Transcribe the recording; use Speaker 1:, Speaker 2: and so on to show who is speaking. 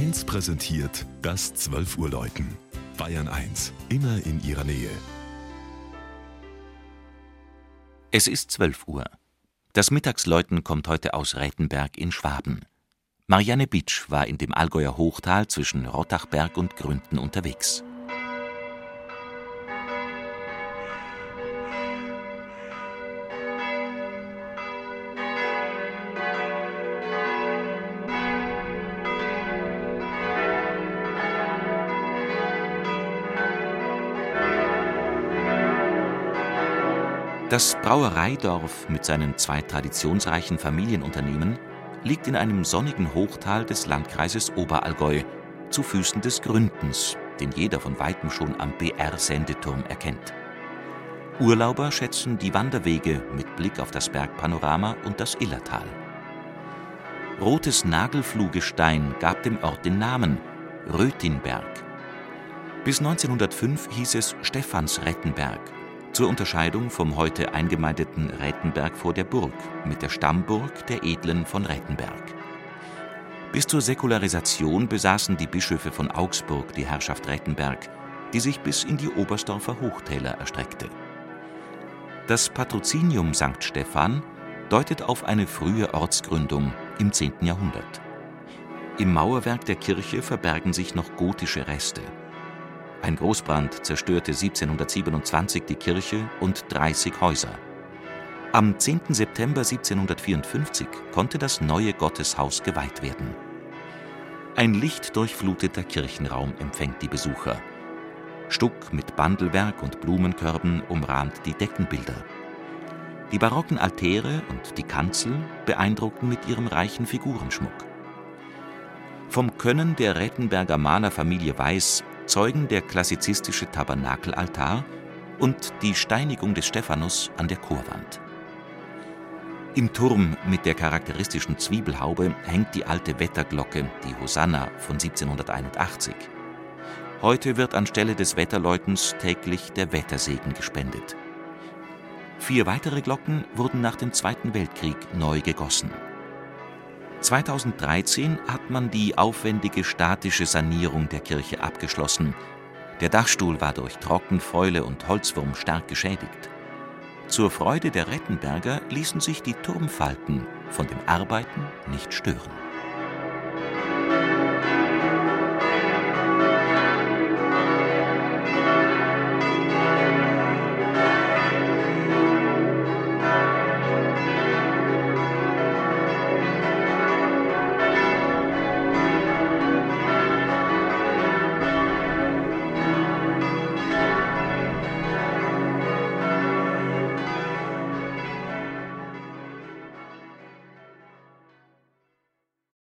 Speaker 1: 1 präsentiert das 12 Uhr Läuten. Bayern 1, immer in ihrer Nähe.
Speaker 2: Es ist 12 Uhr. Das Mittagsläuten kommt heute aus Rätenberg in Schwaben. Marianne Bitsch war in dem Allgäuer Hochtal zwischen Rottachberg und Gründen unterwegs. Das Brauereidorf mit seinen zwei traditionsreichen Familienunternehmen liegt in einem sonnigen Hochtal des Landkreises Oberallgäu, zu Füßen des Gründens, den jeder von weitem schon am BR-Sendeturm erkennt. Urlauber schätzen die Wanderwege mit Blick auf das Bergpanorama und das Illertal. Rotes Nagelfluhgestein gab dem Ort den Namen Rötinberg. Bis 1905 hieß es Stephansrettenberg zur Unterscheidung vom heute eingemeindeten Rätenberg vor der Burg mit der Stammburg der Edlen von Rätenberg. Bis zur Säkularisation besaßen die Bischöfe von Augsburg die Herrschaft Rätenberg, die sich bis in die Oberstdorfer Hochtäler erstreckte. Das Patrozinium St. Stephan deutet auf eine frühe Ortsgründung im 10. Jahrhundert. Im Mauerwerk der Kirche verbergen sich noch gotische Reste. Ein Großbrand zerstörte 1727 die Kirche und 30 Häuser. Am 10. September 1754 konnte das neue Gotteshaus geweiht werden. Ein lichtdurchfluteter Kirchenraum empfängt die Besucher. Stuck mit Bandelwerk und Blumenkörben umrahmt die Deckenbilder. Die barocken Altäre und die Kanzel beeindruckten mit ihrem reichen Figurenschmuck. Vom Können der Rettenberger Malerfamilie Weiß zeugen der klassizistische Tabernakelaltar und die Steinigung des Stephanus an der Chorwand. Im Turm mit der charakteristischen Zwiebelhaube hängt die alte Wetterglocke, die Hosanna von 1781. Heute wird anstelle des Wetterläutens täglich der Wettersegen gespendet. Vier weitere Glocken wurden nach dem Zweiten Weltkrieg neu gegossen. 2013 hat man die aufwendige statische Sanierung der Kirche abgeschlossen. Der Dachstuhl war durch Trockenfäule und Holzwurm stark geschädigt. Zur Freude der Rettenberger ließen sich die Turmfalten von dem Arbeiten nicht stören